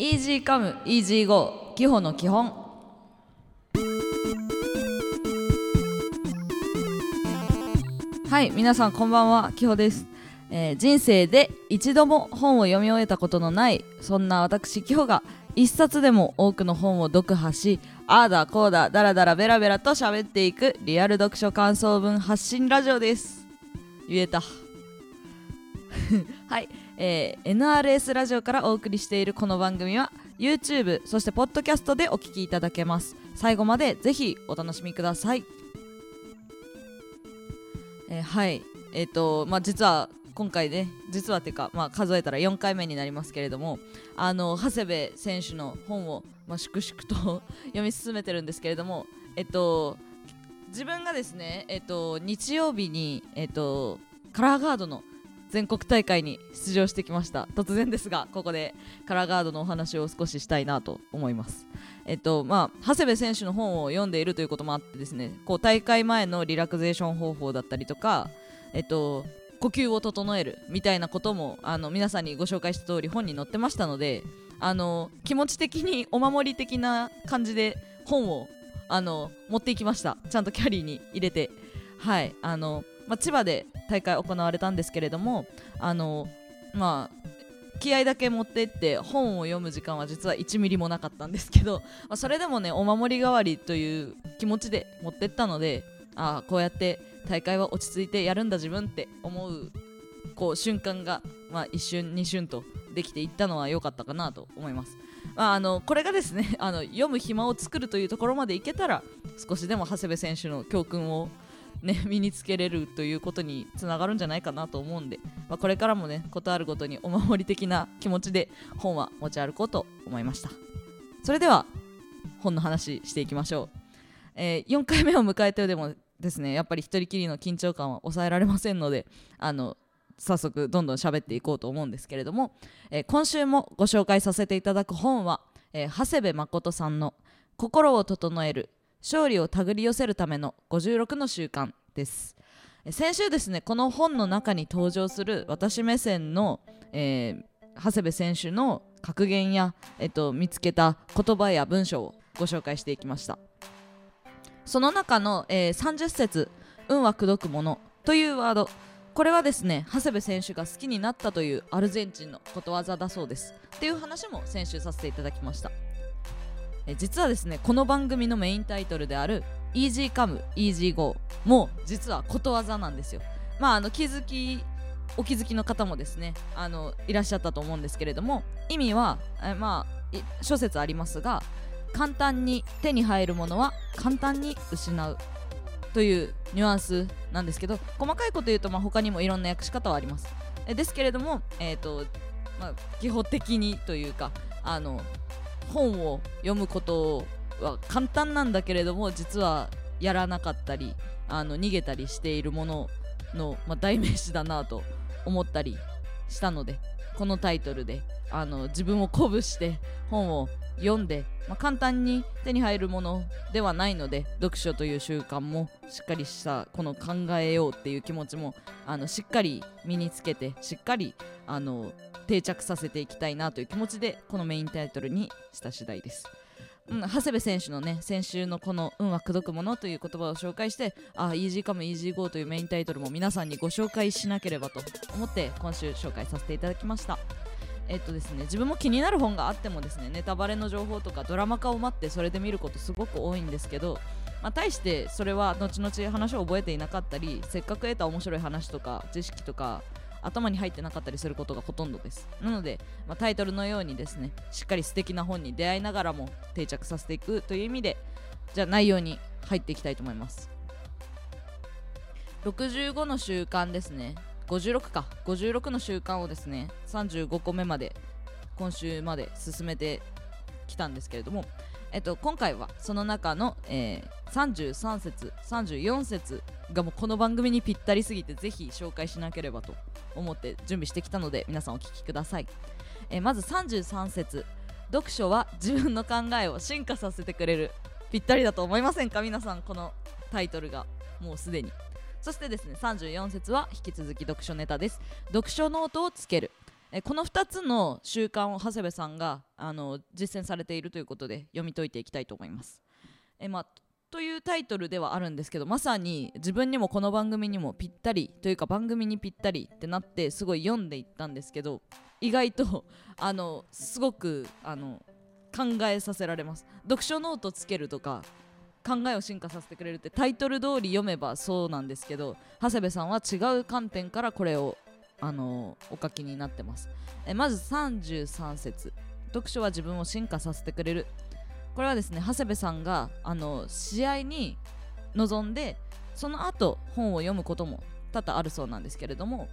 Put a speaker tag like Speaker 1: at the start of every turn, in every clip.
Speaker 1: イージーカムイージーゴー基本の基本。はい皆さんこんばんは。キホです、えー人生で一度も本を読み終えたことのないそんな私キホが一冊でも多くの本を読破しあーだこーだだらだらベラベラと喋っていくリアル読書感想文発信ラジオです。言えた。はい、えー NRS ラジオからお送りしているこの番組は YouTube そしてポッドキャストでお聞きいただけます。最後までぜひお楽しみください。えーはい。えっ、とまあ実は今回ね実はっていうか、まあ、数えたら4回目になりますけれどもあの長谷部選手の本を、まあ、粛々と 読み進めてるんですけれどもえっと自分がですねえっと日曜日にえっとカラーガードの全国大会に出場してきました。突然ですがここでカラーガードのお話を少ししたいなと思います。えっとまあ長谷部選手の本を読んでいるということもあってですねこう大会前のリラクゼーション方法だったりとかえっと呼吸を整えるみたいなこともあの皆さんにご紹介した通り本に載ってましたのであの気持ち的にお守り的な感じで本をあの持っていきました。ちゃんとキャリーに入れて。はい。あの、まあ、千葉で大会行われたんですけれどもあのまあ気合だけ持ってって本を読む時間は実は1ミリもなかったんですけど、まあ、それでもねお守り代わりという気持ちで持ってったのでああこうやって大会は落ち着いてやるんだ自分って思うこう瞬間が、まあ、一瞬二瞬とできていったのは良かったかなと思います。まあ、あのこれがですねあの読む暇を作るというところまでいけたら少しでも長谷部選手の教訓を、ね、身につけれるということにつながるんじゃないかなと思うんで、まあ、これからもねことあるごとにお守り的な気持ちで本は持ち歩こうと思いました。それでは本の話していきましょう、えー4回目を迎えてでもですねやっぱり一人きりの緊張感は抑えられませんのであの早速どんどん喋っていこうと思うんですけれども、えー今週もご紹介させていただく本は、えー長谷部誠さんの「心を整える勝利を手繰り寄せるための56の習慣」です。先週ですねこの本の中に登場する私目線の、えー長谷部選手の格言や、えっと、見つけた言葉や文章をご紹介していきました。その中の、えー30節「運は口説くもの」というワード。これはですね長谷部選手が好きになったというアルゼンチンのことわざだそうです。っていう話も先週させていただきました。え実はですねこの番組のメインタイトルである「Easy Come Easy Go」も実はことわざなんですよ。まああの気づきお気づきの方もですねあのいらっしゃったと思うんですけれども意味はえまあ諸説ありますが簡単に手に入るものは簡単に失うというニュアンスなんですけど細かいこと言うと、まあ、他にもいろんな訳し方はあります。えですけれども、えーとまあ、基本的にというかあの本を読むことは簡単なんだけれども実はやらなかったりあの逃げたりしているものの、まあ、代名詞だなと思ったりしたので。このタイトルであの自分を鼓舞して本を読んで、まあ、簡単に手に入るものではないので読書という習慣もしっかりしたこの考えようっていう気持ちもあのしっかり身につけてしっかりあの定着させていきたいなという気持ちでこのメインタイトルにした次第です。うん、長谷部選手のね先週のこの「運は口説くもの」という言葉を紹介してあイージーカムイージーゴーというメインタイトルも皆さんにご紹介しなければと思って今週紹介させていただきました。えっとですね自分も気になる本があってもですねネタバレの情報とかドラマ化を待ってそれで見ることすごく多いんですけどまあ、対してそれは後々話を覚えていなかったりせっかく得た面白い話とか知識とか頭に入ってなかったりすることがほとんどです。なので、まあ、タイトルのようにですねしっかり素敵な本に出会いながらも定着させていくという意味でじゃあ内容に入っていきたいと思います。65の習慣ですね。56か。56の習慣をですね35個目まで今週まで進めてきたんですけれどもえっと、今回はその中の、えー33節34節がもうこの番組にぴったりすぎてぜひ紹介しなければと思って準備してきたので皆さんお聞きください、えーまず33節読書は自分の考えを進化させてくれるぴったりだと思いませんか？皆さんこのタイトルがもうすでに。そしてですね34節は引き続き読書ネタです。読書ノートをつける。えこの2つの習慣を長谷部さんがあの実践されているということで読み解いていきたいと思います。え、まあ、というタイトルではあるんですけどまさに自分にもこの番組にもぴったりというか番組にぴったりってなってすごい読んでいったんですけど意外とあのすごくあの考えさせられます。読書ノートつけるとか考えを進化させてくれるってタイトル通り読めばそうなんですけど長谷部さんは違う観点からこれをあのお書きになってます。えまず33節読書は自分を進化させてくれる。これはですね長谷部さんがあの試合に臨んでその後本を読むことも多々あるそうなんですけれども、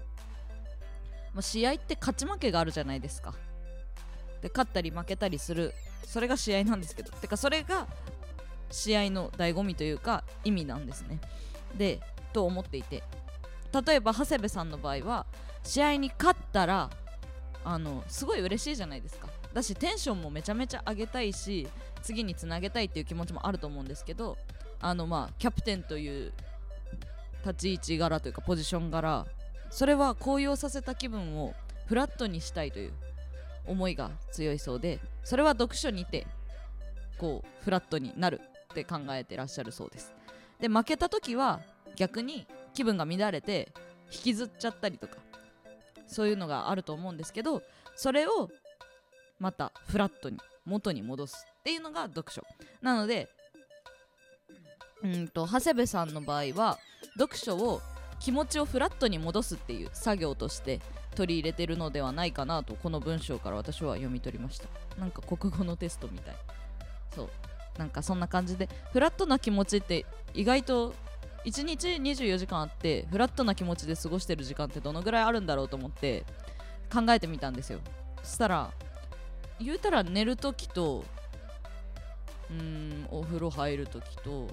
Speaker 1: まあ、試合って勝ち負けがあるじゃないですか。で勝ったり負けたりする。それが試合なんですけど。てかそれが試合の醍醐味というか意味なんですね。でと思っていて。例えば長谷部さんの場合は試合に勝ったらあのすごい嬉しいじゃないですか。だしテンションもめちゃめちゃ上げたいし次につなげたいっていう気持ちもあると思うんですけどあのまあキャプテンという立ち位置柄というかポジション柄それは高揚させた気分をフラットにしたいという思いが強いそうでそれは読書にてこうフラットになるって考えてらっしゃるそうです。で負けた時は逆に気分が乱れて引きずっちゃったりとかそういうのがあると思うんですけどそれをまたフラットに元に戻すっていうのが読書。なのでうんと長谷部さんの場合は読書を気持ちをフラットに戻すっていう作業として取り入れてるのではないかなとこの文章から私は読み取りました。なんか国語のテストみたい。そう。なんかそんな感じでフラットな気持ちって意外と1日24時間あってフラットな気持ちで過ごしてる時間ってどのぐらいあるんだろうと思って考えてみたんですよ。そしたら言うたら寝る時とうんお風呂入る時と、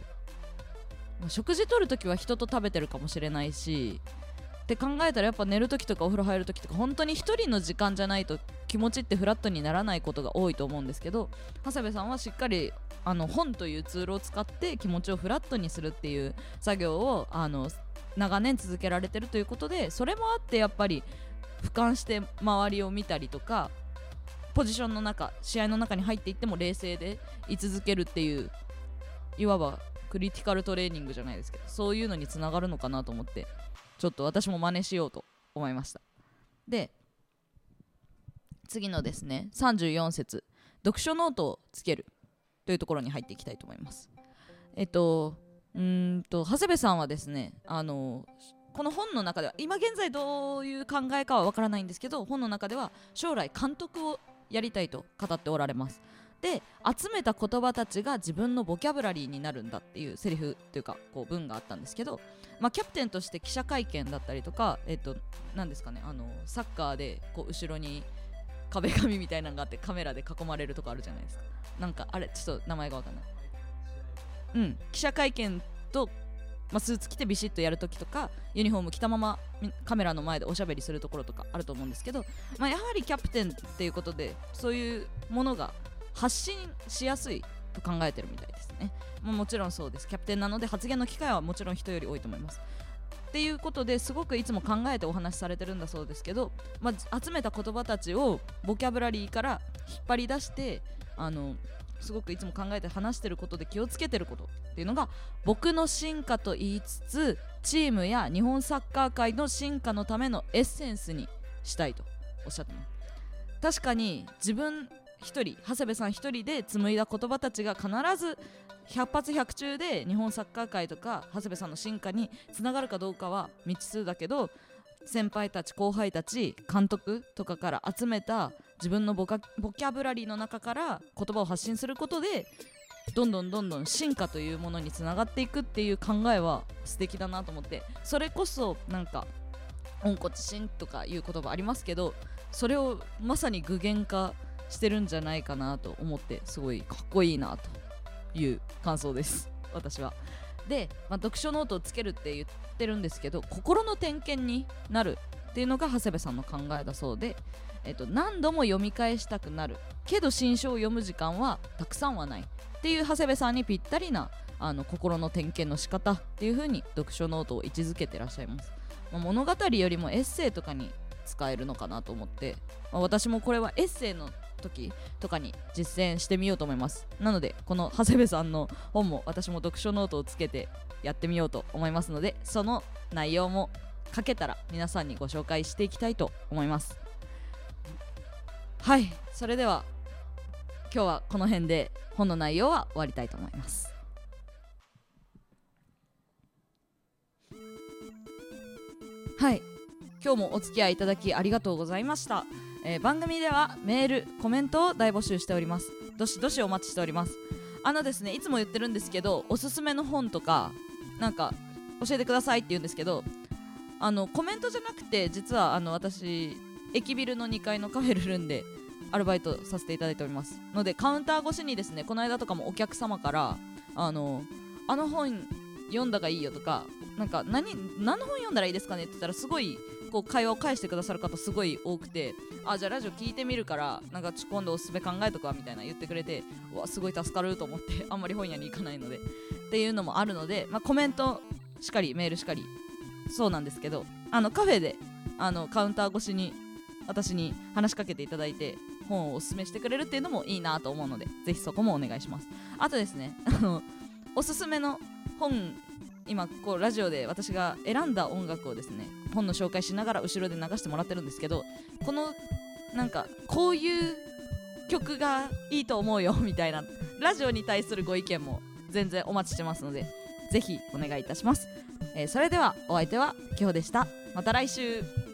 Speaker 1: ま、食事とる時は人と食べてるかもしれないしって考えたらやっぱ寝る時とかお風呂入る時とか本当に1人の時間じゃないと気持ちってフラットにならないことが多いと思うんですけど長谷部さんはしっかりあの本というツールを使って気持ちをフラットにするっていう作業をあの長年続けられてるということでそれもあってやっぱり俯瞰して周りを見たりとかポジションの中試合の中に入っていっても冷静で居続けるっていういわばクリティカルトレーニングじゃないですけどそういうのにつながるのかなと思ってちょっと私も真似しようと思いました。で次のですね34節読書ノートをつけるというところに入っていきたいと思います。えっとうんと長谷部さんはですねあのこの本の中では今現在どういう考えかはわからないんですけど本の中では将来監督をやりたいと語っておられます。で集めた言葉たちが自分のボキャブラリーになるんだっていうセリフというかこう文があったんですけど、まあ、キャプテンとして記者会見だったりとか、えっと、何ですかねあのサッカーでこう後ろに壁紙みたいなのがあってカメラで囲まれるとこあるじゃないですか。なんかあれちょっと名前がわかんない。うん。記者会見と、まあ、スーツ着てビシッとやるときとかユニフォーム着たままカメラの前でおしゃべりするところとかあると思うんですけど、まあ、やはりキャプテンっていうことでそういうものが発信しやすいと考えてるみたいですね、まあ、もちろんそうです。キャプテンなので発言の機会はもちろん人より多いと思います。っていうことですごくいつも考えてお話しされてるんだそうですけど、まあ、集めた言葉たちをボキャブラリーから引っ張り出してあのすごくいつも考えて話してることで気をつけてることっていうのが僕の進化と言いつつチームや日本サッカー界の進化のためのエッセンスにしたいとおっしゃってます。確かに自分一人長谷部さん一人で紡いだ言葉たちが必ず100発100中で日本サッカー界とか長谷部さんの進化につながるかどうかは未知数だけど先輩たち後輩たち監督とかから集めた自分のボキャブラリーの中から言葉を発信することでどんどんどんどん進化というものにつながっていくっていう考えは素敵だなと思ってそれこそなんか温故知新とかいう言葉ありますけどそれをまさに具現化してるんじゃないかなと思ってすごいかっこいいなと。いう感想です。私は。で、まあ、読書ノートをつけるって言ってるんですけど心の点検になるっていうのが長谷部さんの考えだそうで、えっと、何度も読み返したくなる。けど新書を読む時間はたくさんはないっていう長谷部さんにぴったりなあの心の点検の仕方っていう風に読書ノートを位置づけてらっしゃいます、まあ、物語よりもエッセイとかに使えるのかなと思って、まあ、私もこれはエッセイの時とかに実践してみようと思います。なのでこの長谷部さんの本も私も読書ノートをつけてやってみようと思いますのでその内容も書けたら皆さんにご紹介していきたいと思います。はいそれでは今日はこの辺で本の内容は終わりたいと思います。はい今日もお付き合いいただきありがとうございました、えー、番組ではメールコメントを大募集しております。どしどしお待ちしております。あのですねいつも言ってるんですけどおすすめの本とかなんか教えてくださいって言うんですけどあのコメントじゃなくて実はあの私駅ビルの2階のカフェルルンでアルバイトさせていただいております。のでカウンター越しにですねこの間とかもお客様からあのあの本読んだがいいよとかなんか何何の本読んだらいいですかねって言ったらすごいこう会話を返してくださる方すごい多くてあじゃあラジオ聞いてみるからなんか今度おすすめ考えとくわみたいな言ってくれてわすごい助かると思って あんまり本屋に行かないのでっていうのもあるので、まあ、コメントしかりメールしかりそうなんですけどあのカフェであのカウンター越しに私に話しかけていただいて本をおすすめしてくれるっていうのもいいなと思うのでぜひそこもお願いします。あとですねあのおすすめの本今こうラジオで私が選んだ音楽をですね本の紹介しながら後ろで流してもらってるんですけどこのなんかこういう曲がいいと思うよ みたいなラジオに対するご意見も全然お待ちしてますのでぜひお願いいたします、えー、それではお相手は今日でした。また来週。